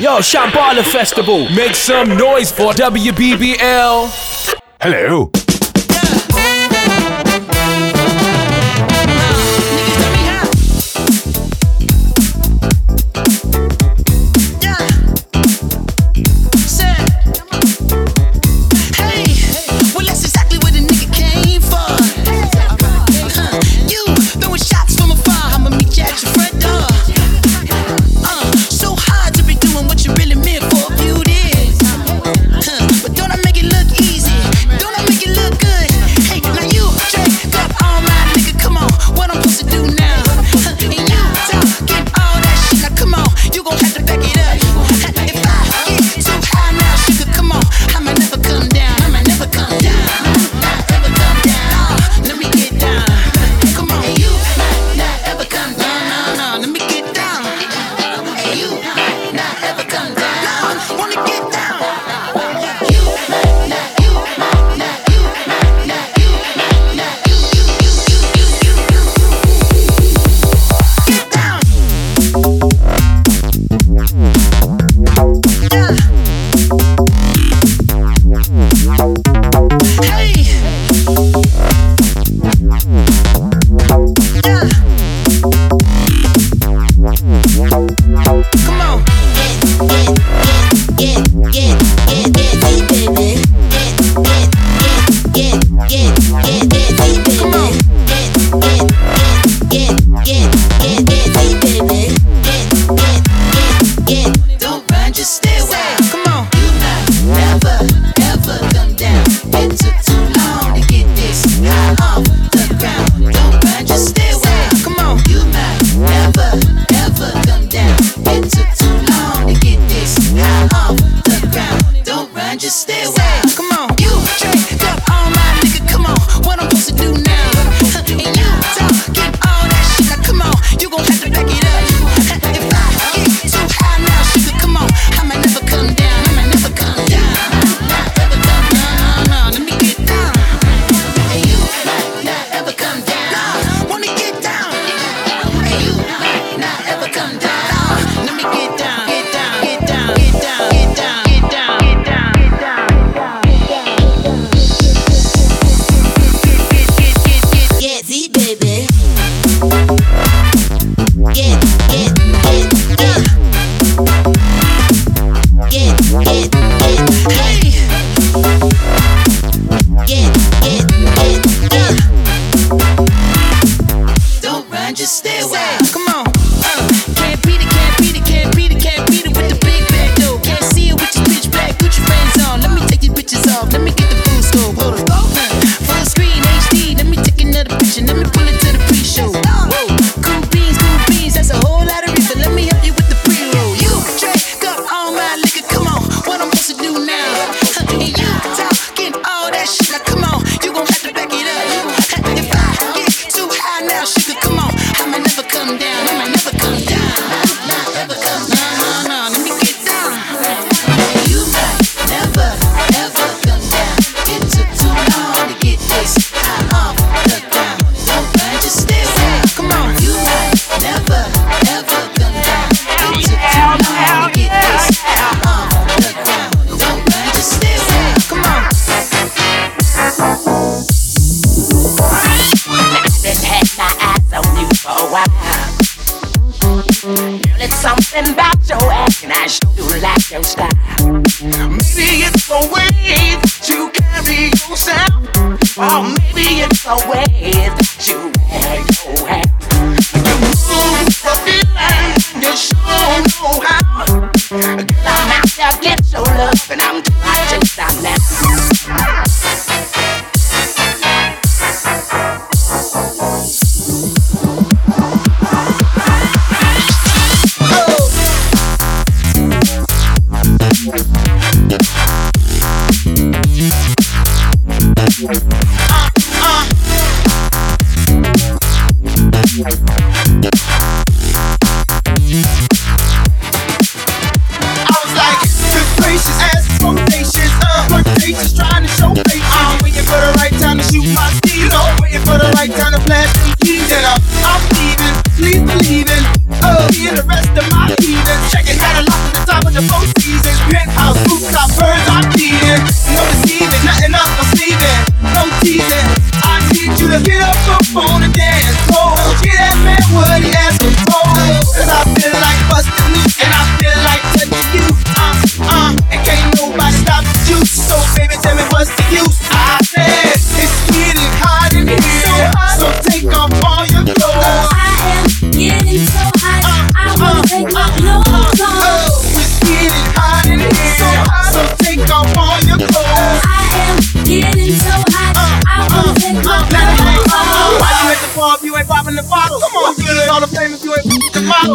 Yo, Shambhala Festival. Make some noise for WBBL. Hello.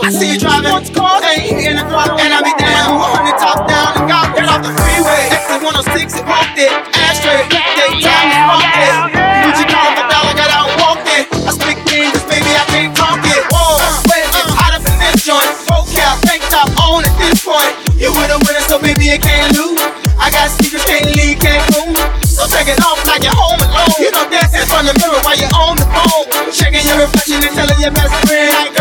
I see you driving what's called, ain't hitting the throttle, and I be down. 100 top down and got get off the freeway. Exit 106, it walked it. Ashtray, daytime, it walked it. Gucci car for dollar, got out and walked it. I speak things, baby, I can't talk it. Whoa, sweat, uh, hot up in this joint. Roll cap, tank on at this point. You were the winner, so baby, it can't lose. I got secrets, can't leave, can't move. So take it off like you're home alone. You don't dance in the mirror while you're on the phone. Checking your reflection and telling your best friend,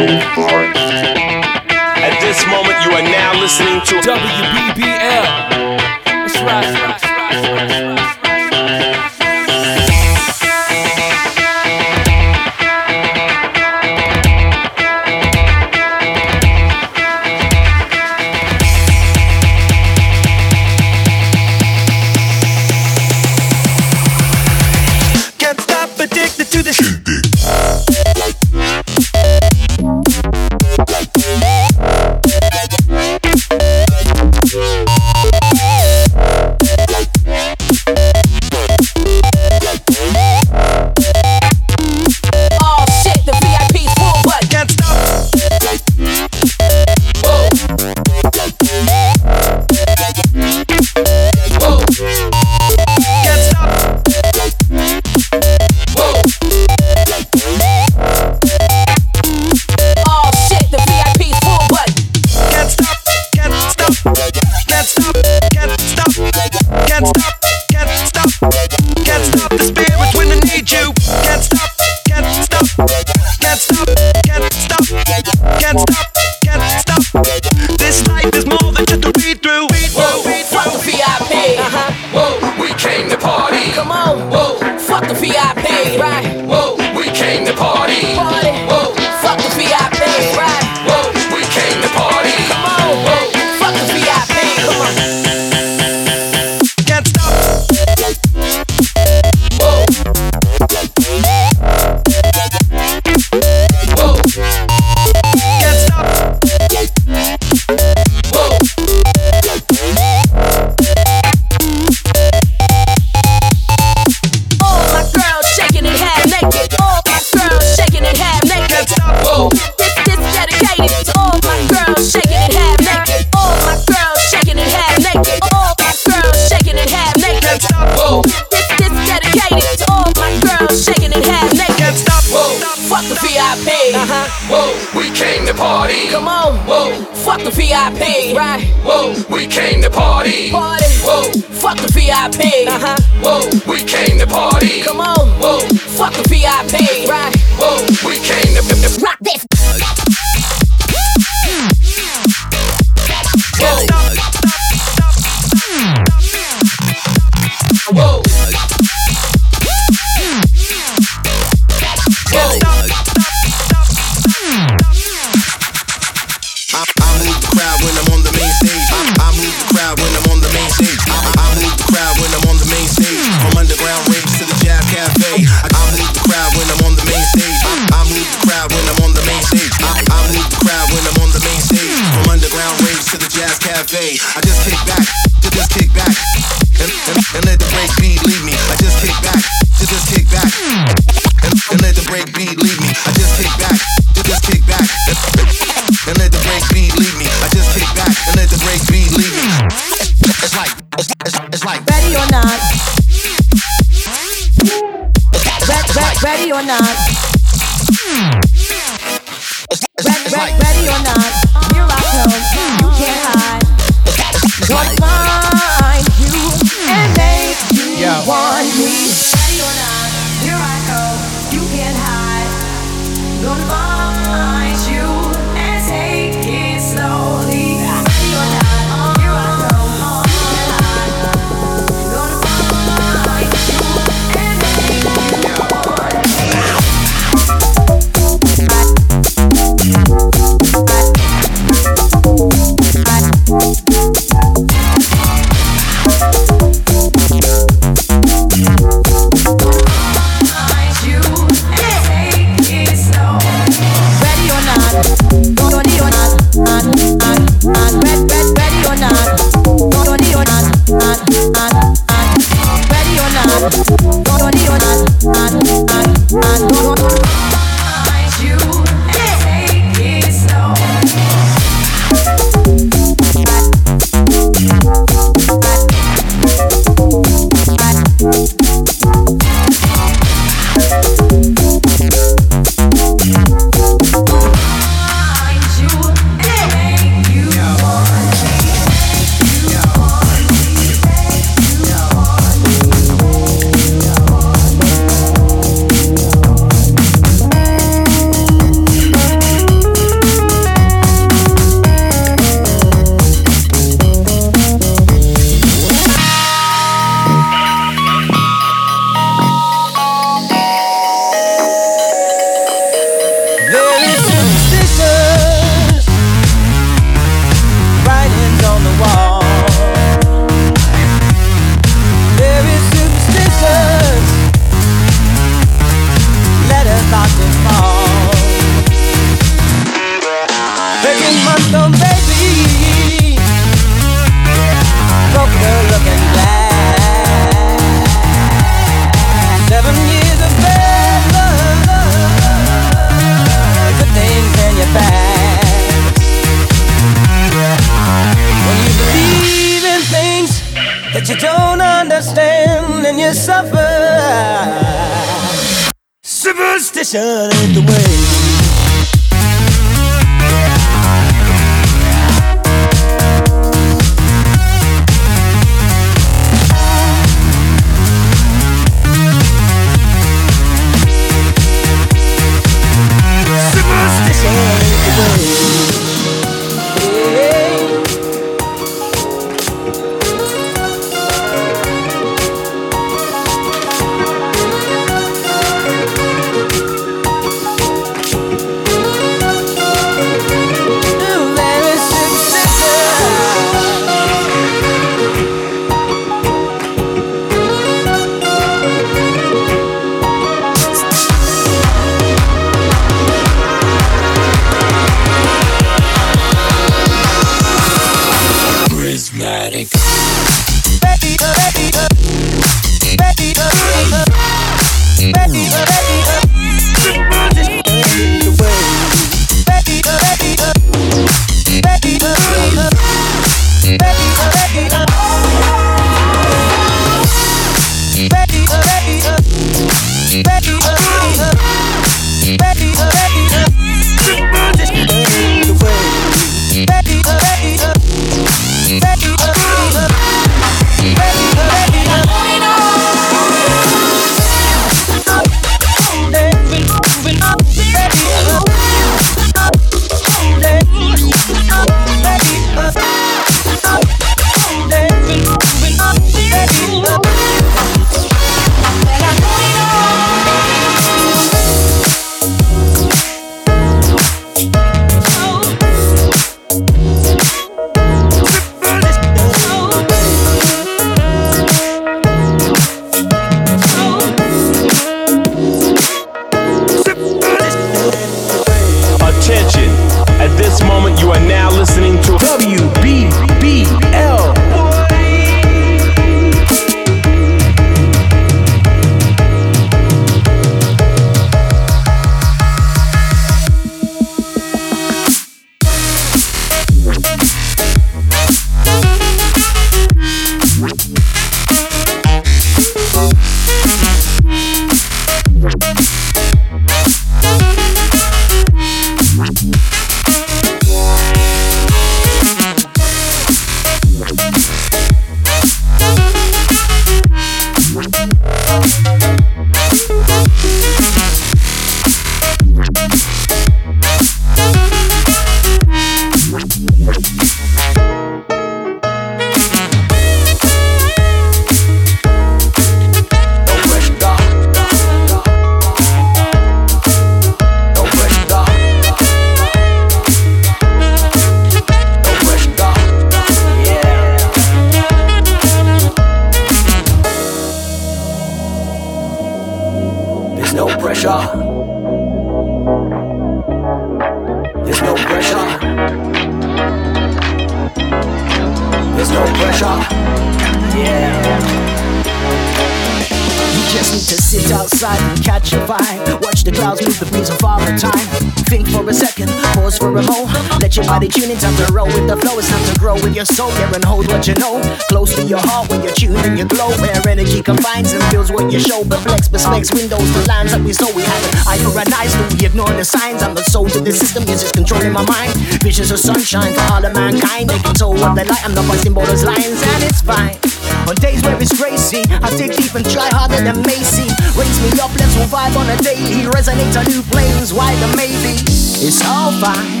body tune in, time to roll with the flow. It's time to grow with your soul. Yeah, and hold what you know. Close to your heart when you're tuned and you glow. Where energy confines and feels what you show. But flex, perspects, windows, the lines that we saw. We have an eye for an eyes, we ignore the signs? I'm the soul to the system, is just controlling my mind. Visions of sunshine for all of mankind. They can tell what they like. I'm not busting borders lines, and it's fine. On days where it's crazy, I dig deep and try harder than Macy. Raise me up, let's move vibe on a daily. Resonate on new planes, why the maybe? It's all fine.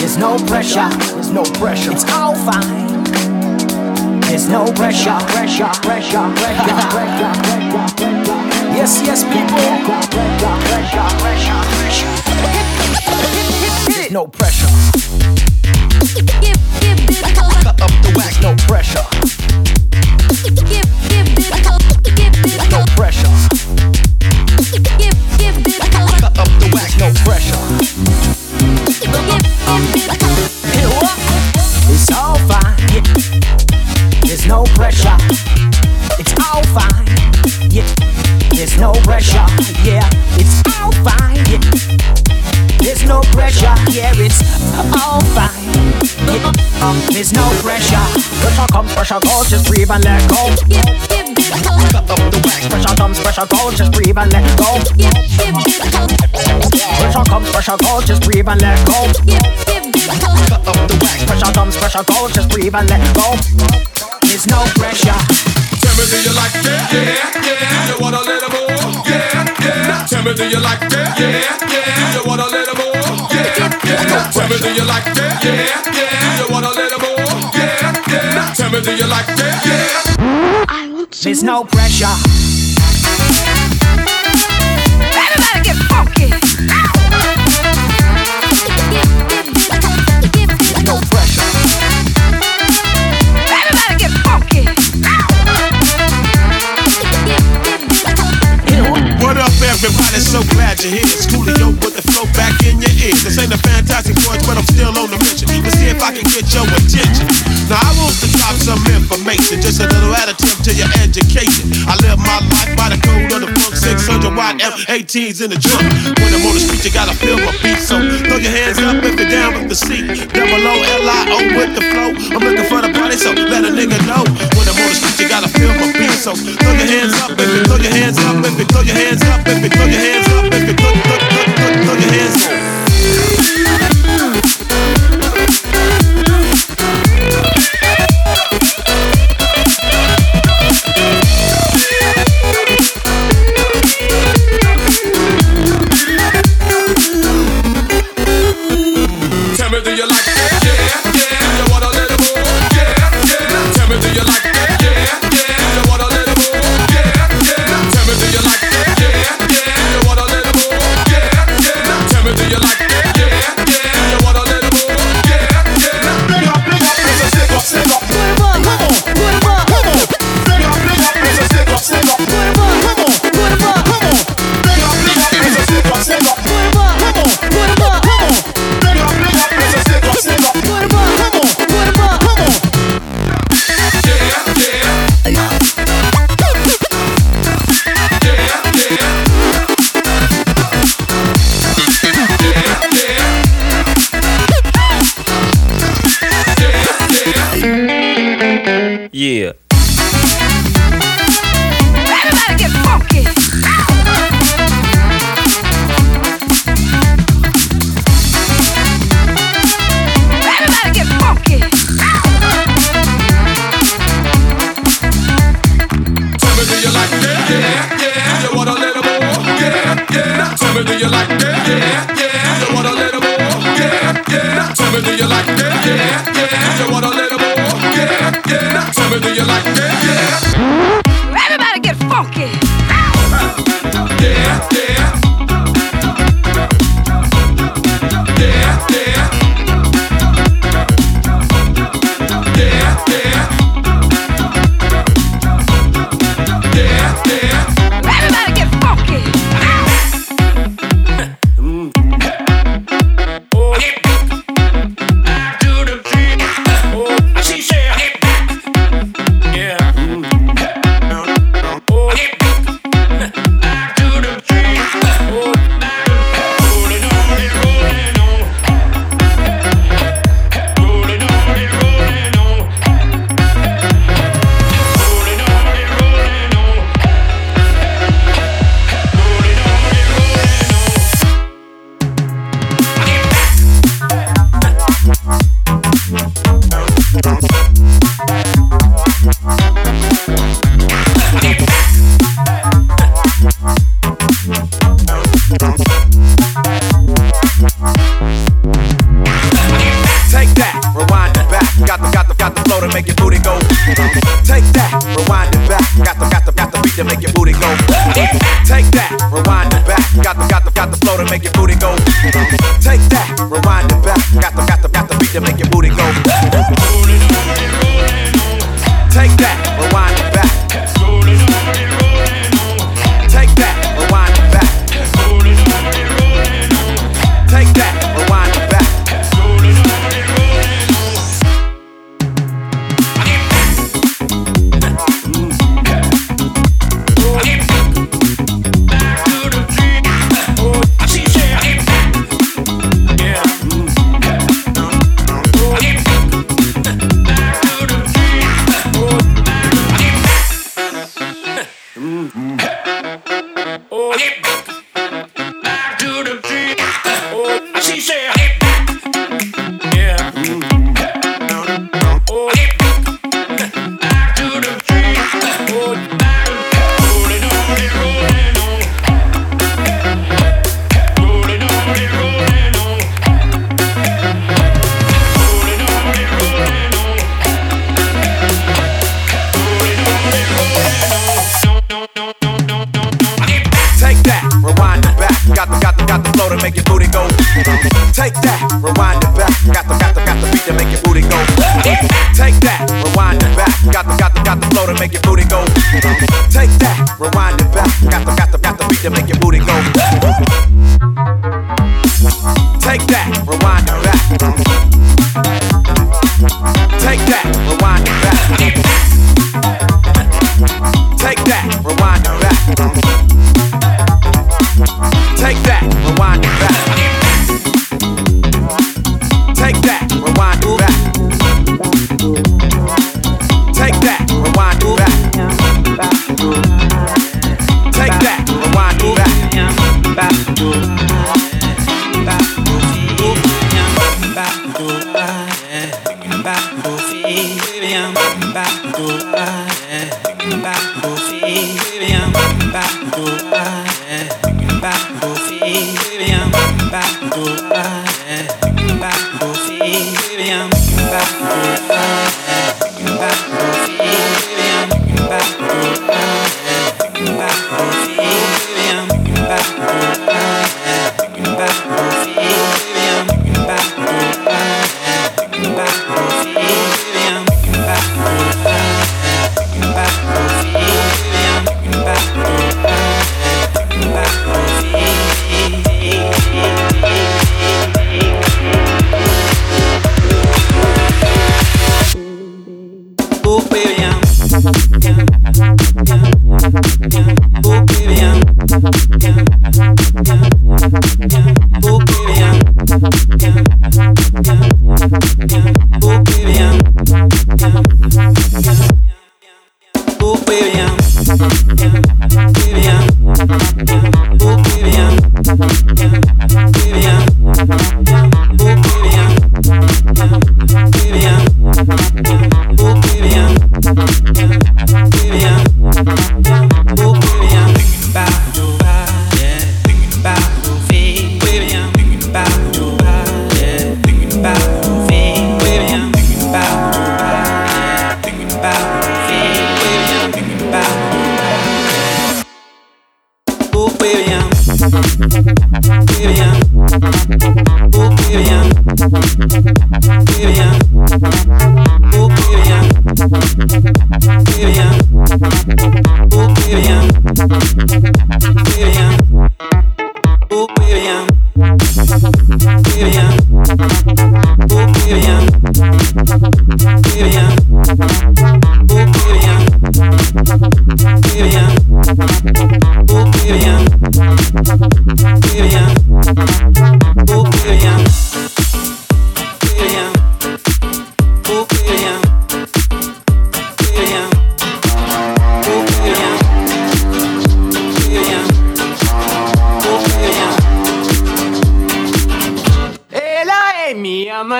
There's no pressure, there's no pressure. It's all fine. There's no pressure, pressure, pressure, pressure, pressure, pressure. Yes, yes, people. Pressure, pressure, pressure, pressure. No pressure. Up the wax, no pressure. No pressure. Up the wax, no pressure. It's all fine. There's no pressure. It's all fine. Yeah. There's no pressure. Yeah. It's all fine. Yeah. There's no pressure. Yeah. It's all fine. There's no pressure. Pressure comes, pressure goes. Just breathe and let go. Up the wax. Pressure comes, pressure goes. Just breathe and let go. Pressure comes, pressure goes. Just breathe and let go. Up the wax. Pressure comes, pressure goes. Just breathe and let go. There's no pressure. Tell me, do you like that? Yeah, yeah. You want a little more? Yeah, yeah. Tell me, do you like that? Yeah, yeah. You want a little more? Yeah, yeah. Tell me, do you like that? Yeah, yeah. You want a little more? Yeah, yeah. Tell me, do you like that? Yeah. There's no pressure. Everybody get funky. No pressure. Everybody get funky. What up, everybody? So glad you're here. It's Coolio with the flow back in your ear. This ain't a fantastic voice, but I'm still on the mission to see if I can get your attention. Now, I want to drop some information, just a little additive to your education. I live my life by the code of the funk 600 watt F18s in the trunk. When I'm on the street, you gotta feel my beat. So throw your hands up if you're down with the seat. Double O L I O with the flow. I'm looking for the party, so let a nigga know. When I'm on the street, you gotta feel my beat. So throw your hands up if you throw your hands up if you throw your hands up if you throw your hands up if you throw, your hands up.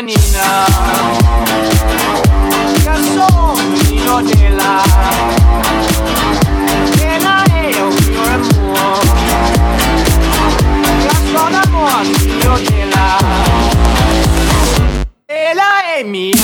manina Calzoncino nella Nella è un mio amore Calzona buona mio nella Nella è mia.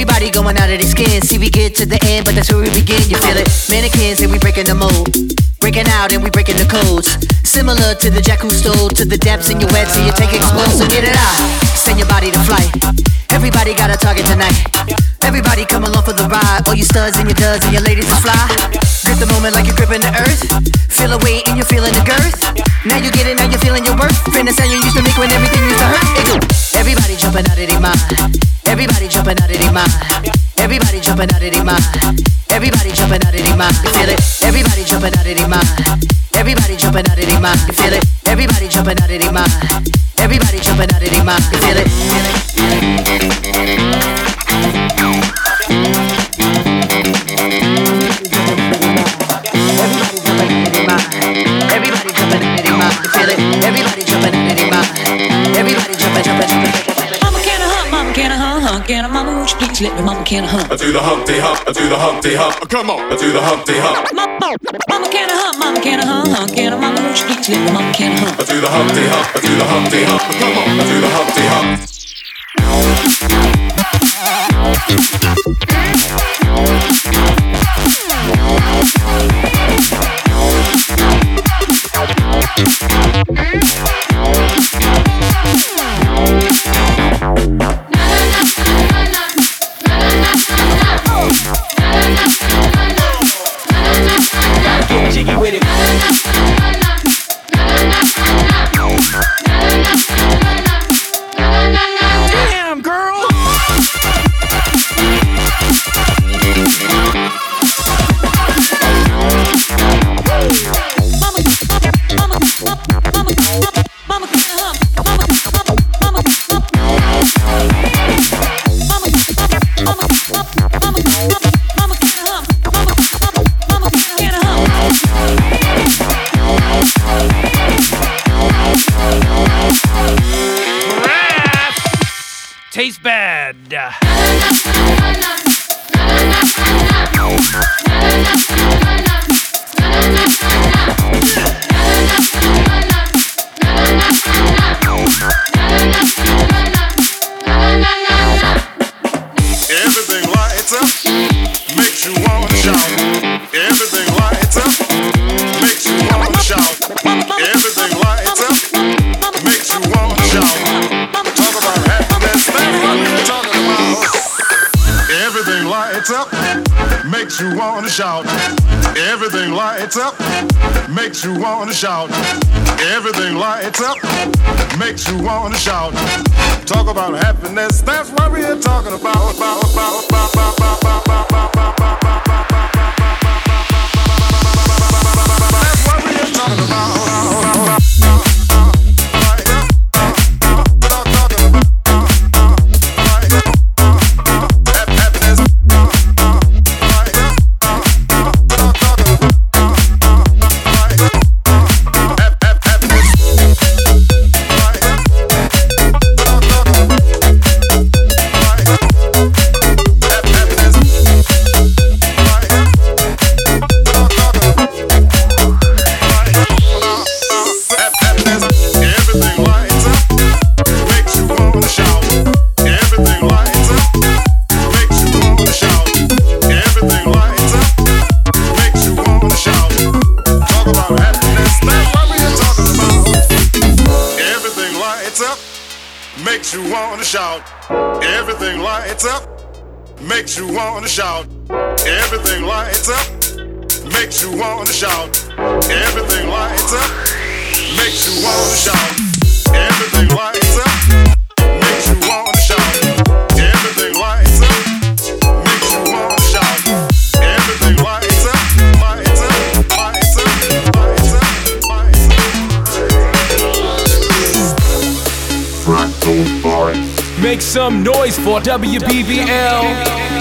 Everybody going out of their skin. See, we get to the end, but that's where we begin. You feel it? Mannequins and we breaking the mold. Breaking out and we breaking the codes. Similar to the jack who stole to the depths in your wet, so you take explode. So get it out. Send your body to flight. Everybody got a target tonight. Everybody come along for the ride. All you studs and your duds and your ladies to fly. Grip the moment like you're gripping the earth. Feel a weight and you're feeling the girth. Now you get it, now you're feeling your worth. Fin the sound you used to make when everything used to hurt. Everybody jumping out of their mind. Everybody jumping out of their mind. Everybody jumping out of their mind. Everybody jumping out of their mind. You feel it? Everybody jumping out of their mind. Everybody jumping out of their mind. You feel it? Everybody jumping out of their mind. Everybody jumping out of their mind. You feel it? Feel it? Won't you please let me mama can I hump. I do the Humpty Hump, I do the Humpty Hump. Come on, I do the Humpty Hump. Mama, mama can hump, mama can hump, hump, can I mama won't you please let me mama can I hump. I do the Humpty Hump, I do the Humpty Hump. Come on, I do the Humpty Hump. Some noise for WBBL.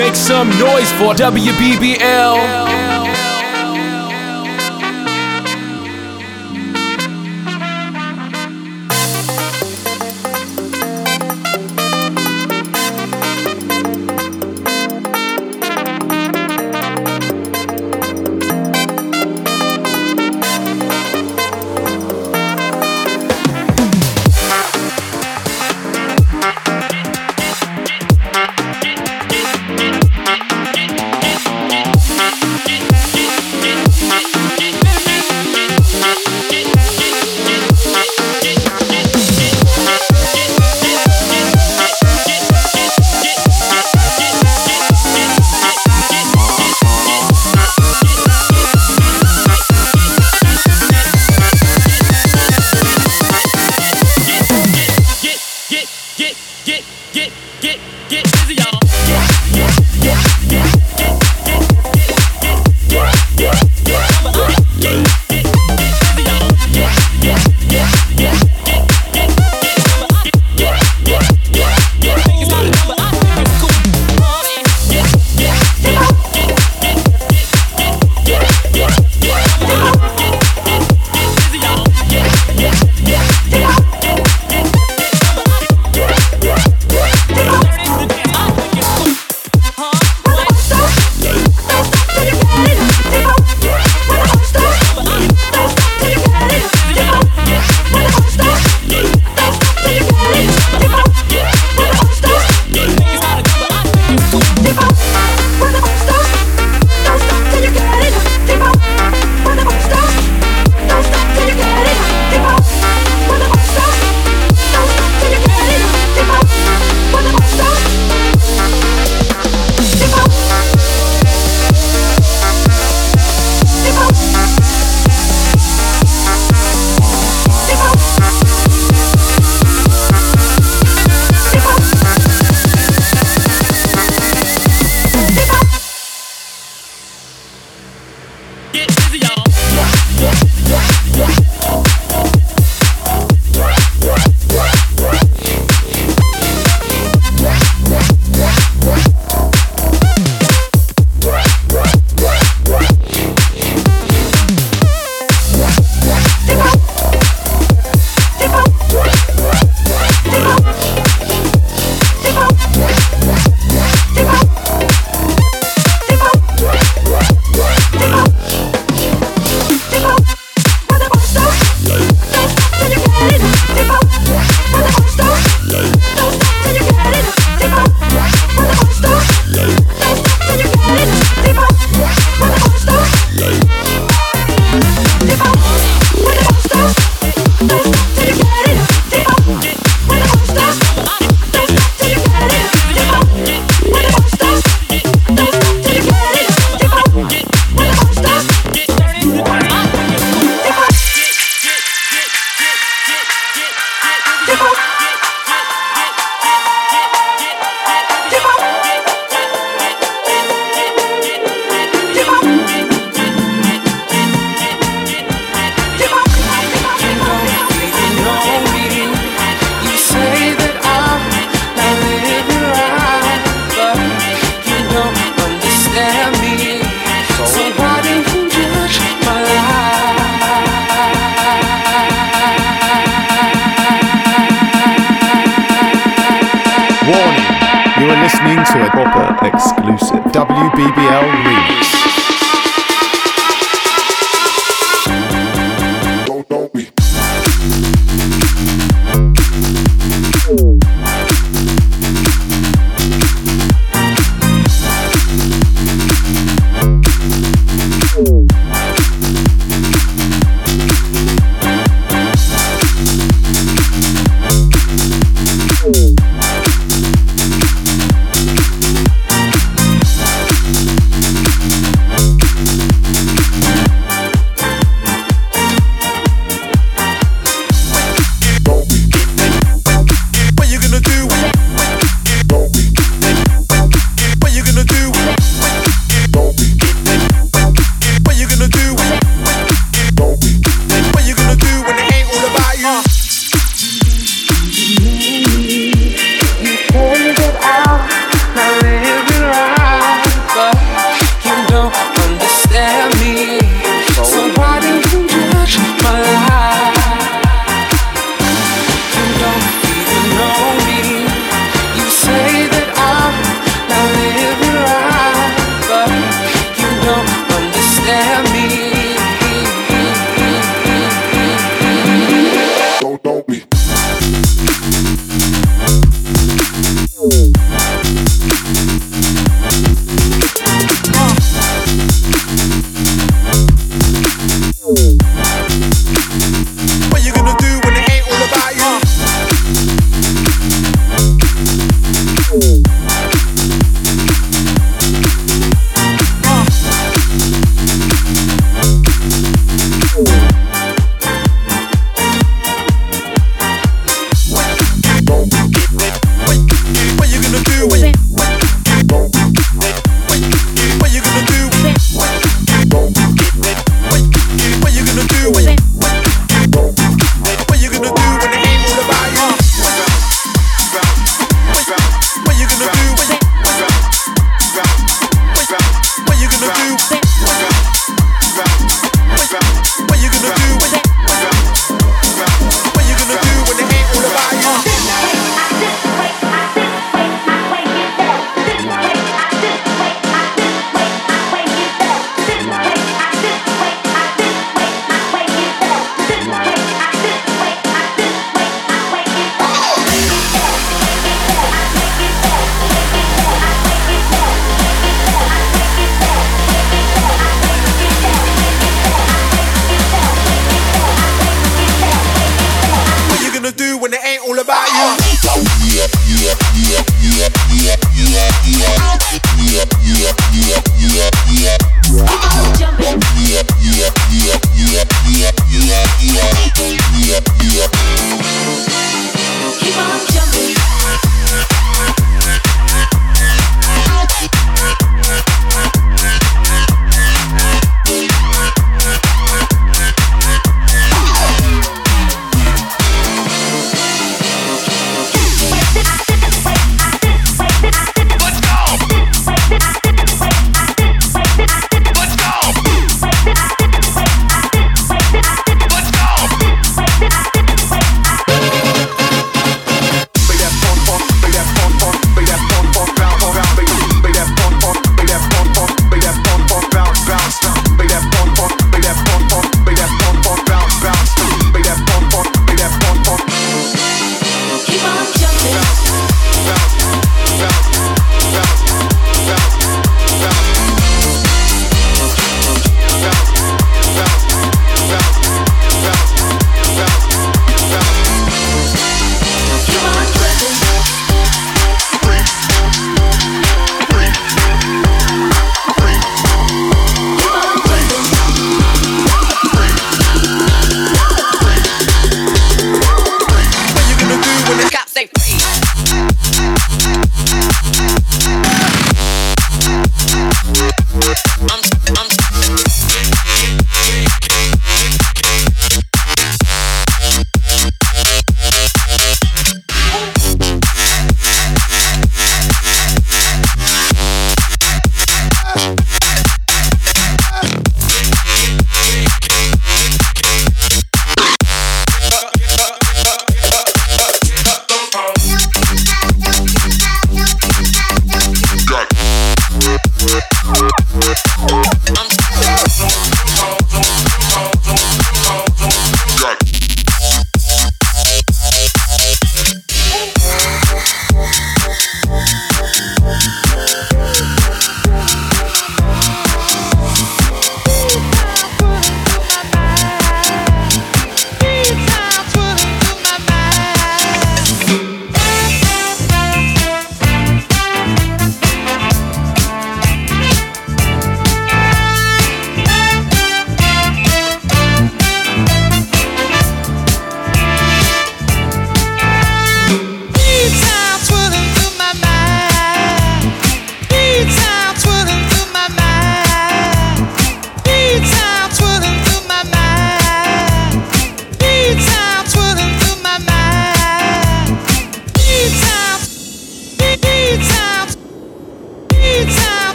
Make some noise for WBBL.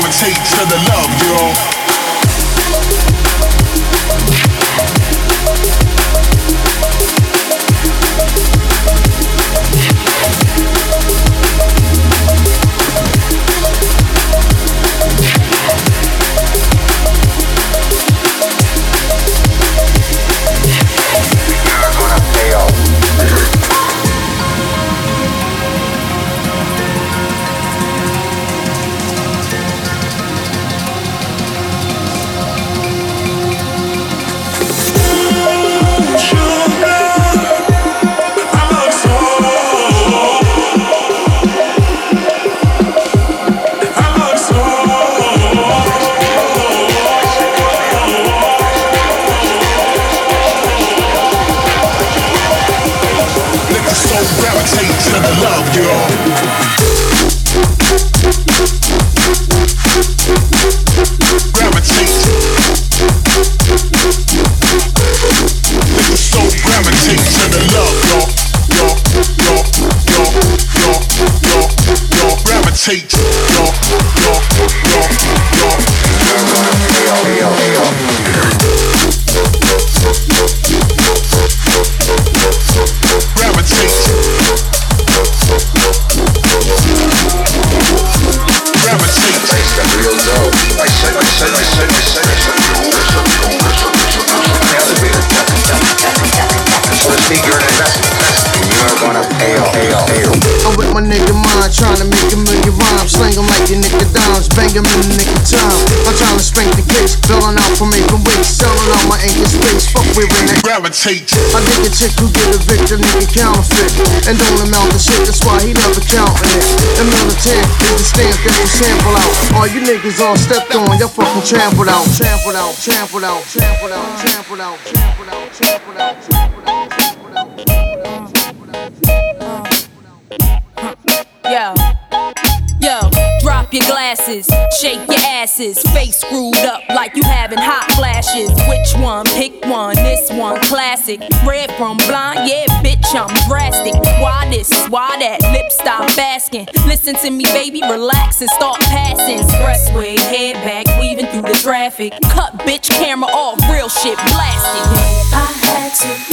Gravitate to the love, y'all. me, I'm in the nick of time. I'm trying to spank the case, bailing out for making weight, selling out my anchor space. Fuck we're in it gravitate I think a chick who get a evicted, nigga counterfeit, and don't amount to shit. That's why he never counting it. The military is the stamp that you sample out. All you niggas all stepped on, y'all fucking trampled out, trampled out, trampled out, trampled out, trampled out, trampled out, trampled out. Trampled out. Your glasses, shake your asses, face screwed up like you having hot flashes. Which one? Pick one. This one, classic. Red from blind, yeah, bitch, I'm drastic. Why this? Why that? Lip stop asking. Listen to me, baby, relax and start passing. Expressway, head back, weaving through the traffic. Cut, bitch, camera off, real shit blasted. I had to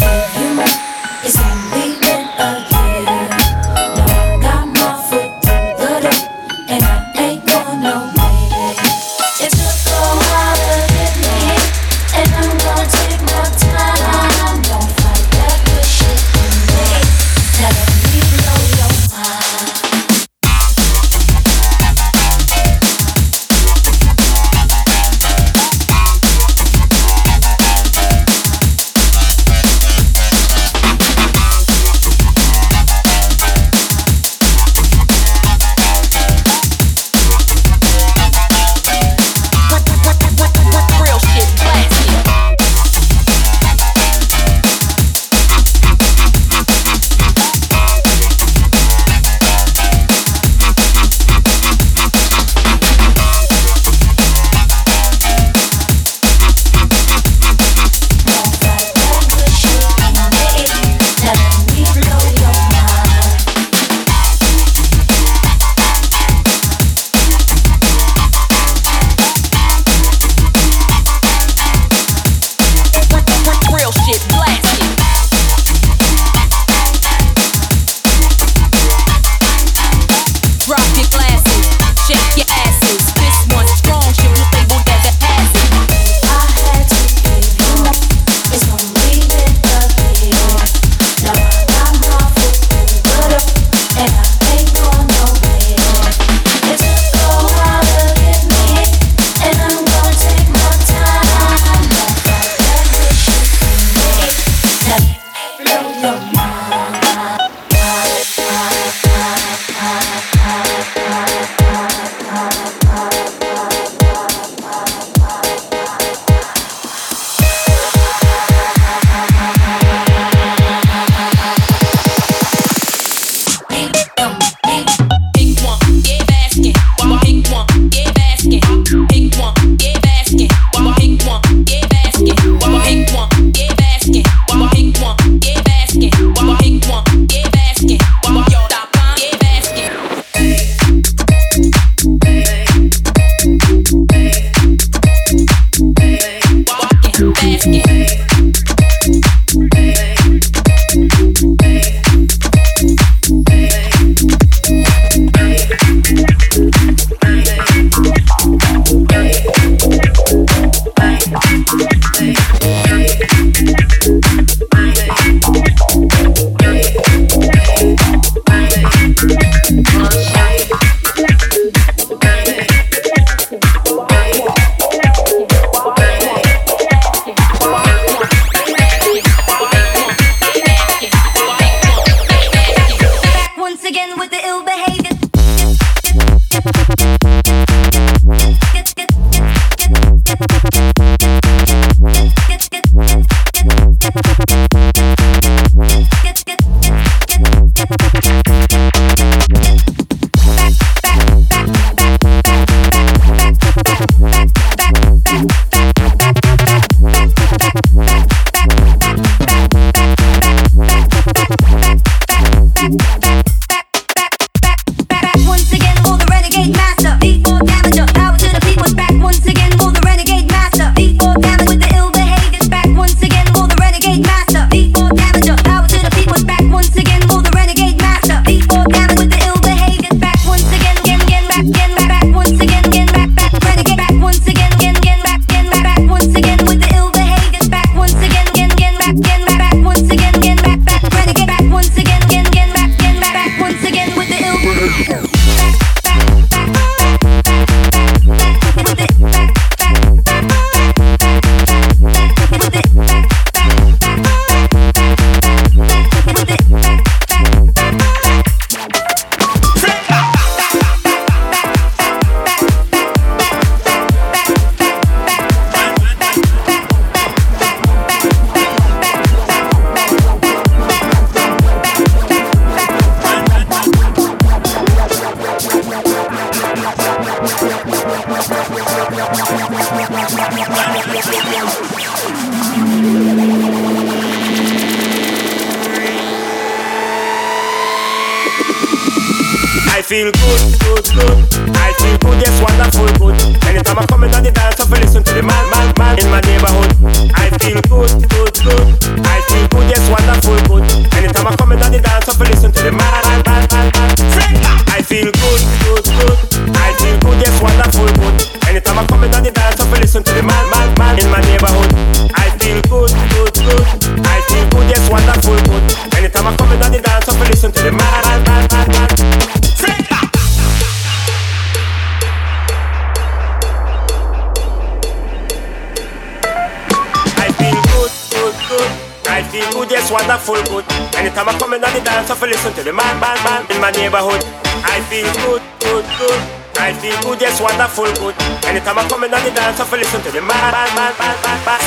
feel good, yes, wonderful good. Anytime I come in on the dance, I feel listen to the man, man, man in my neighborhood. I feel good, good, good. I feel good, yes, wonderful good. Anytime I come in on the dance, I feel listen to the man, man, man, man, man, man.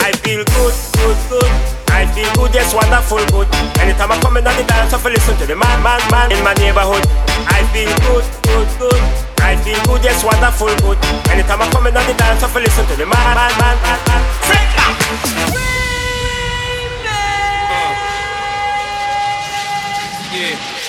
I feel good, good, good. I feel good, yes, wonderful good. Anytime I come in on the dance, I feel listen to the man, man, man in my neighborhood. I feel good, good, good. I feel good, yes, wonderful good. Anytime I come in on the dance, I feel listen to the man, man, man, man, man. Freak Yeah.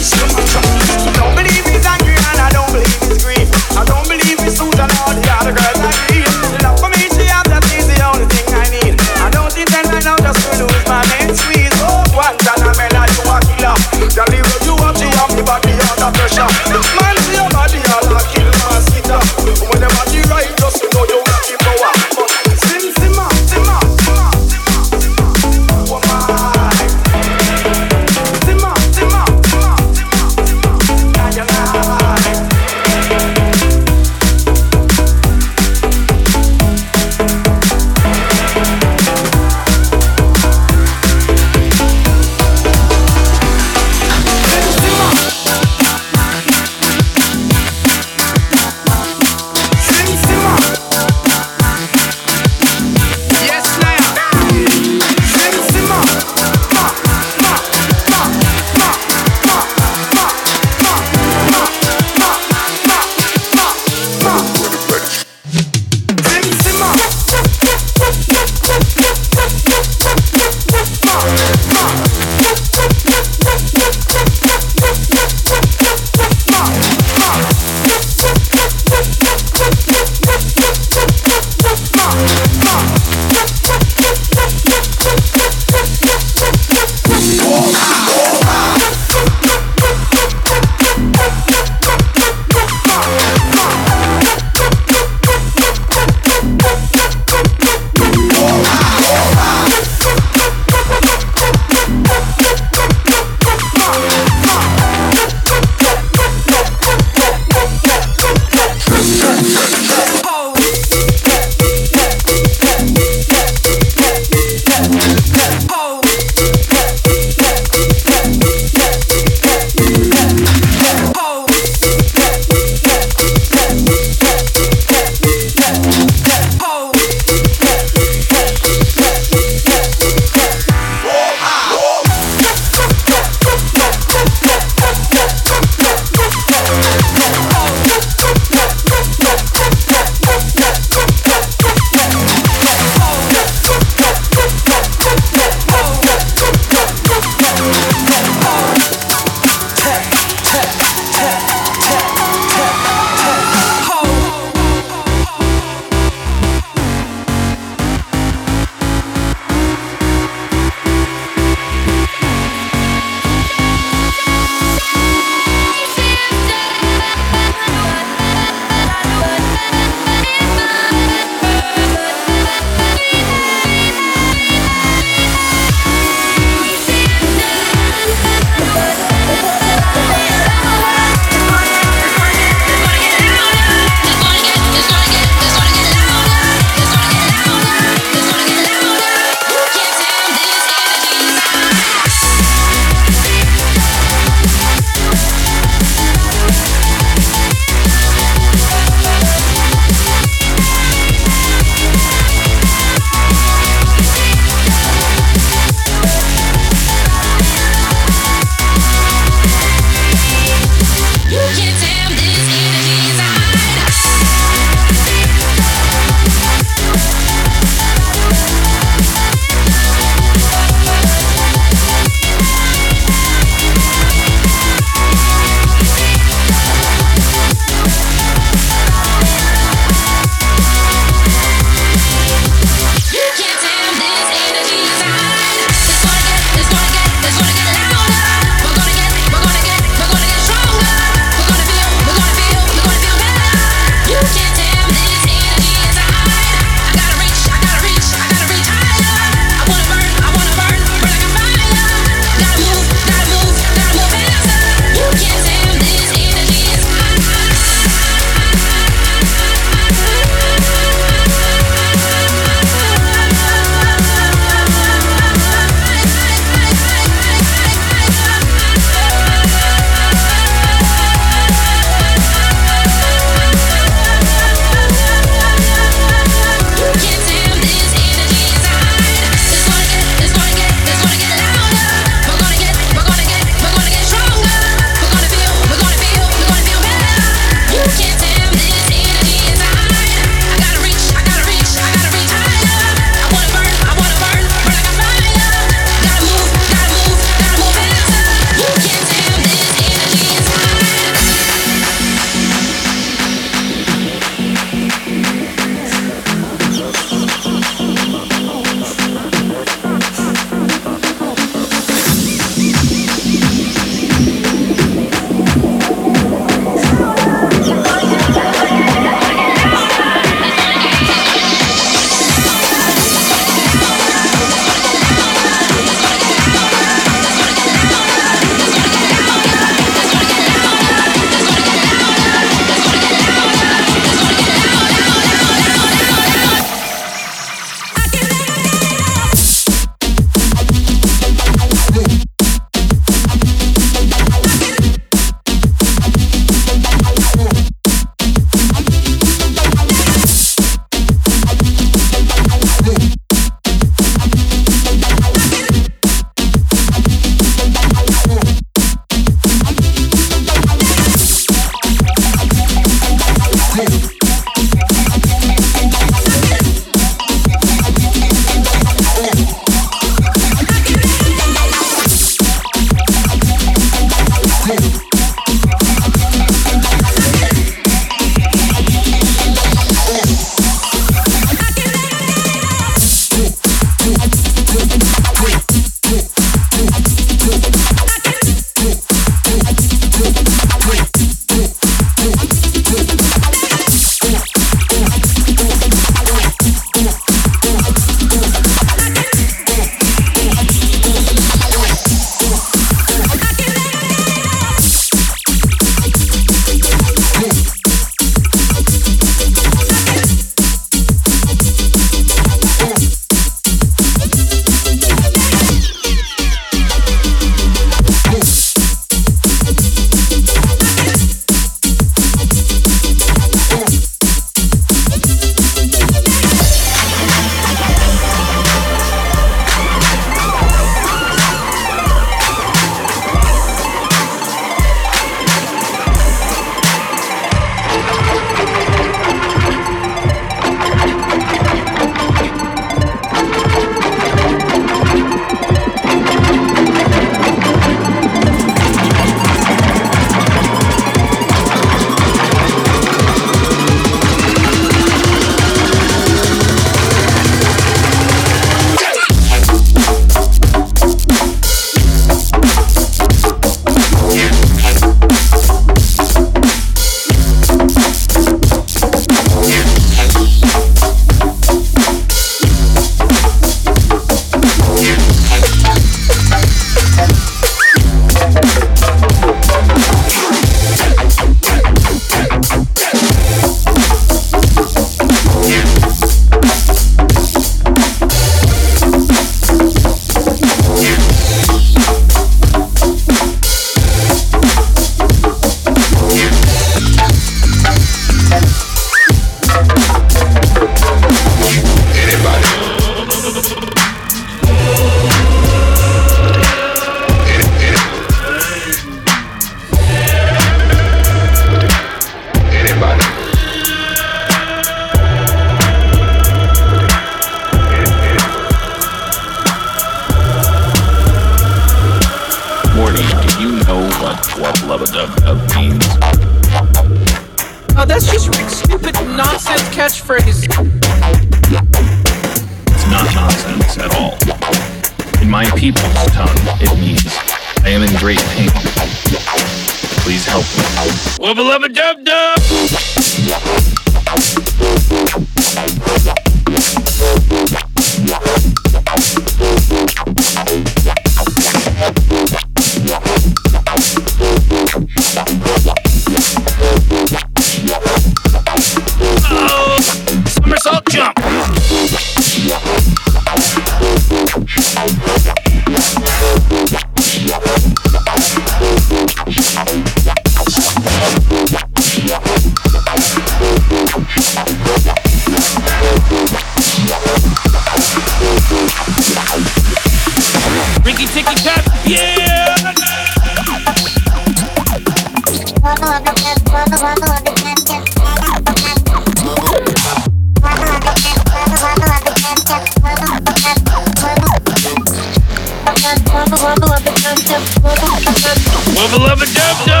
love a dub dub.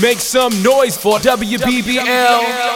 Make some noise for WBBL.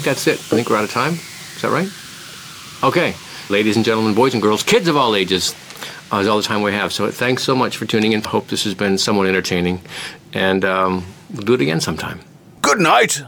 Think that's it. I think we're out of time. Is that right? Okay. Ladies and gentlemen, boys and girls, kids of all ages, uh, is all the time we have. So thanks so much for tuning in. Hope this has been somewhat entertaining. And um, we'll do it again sometime. Good night.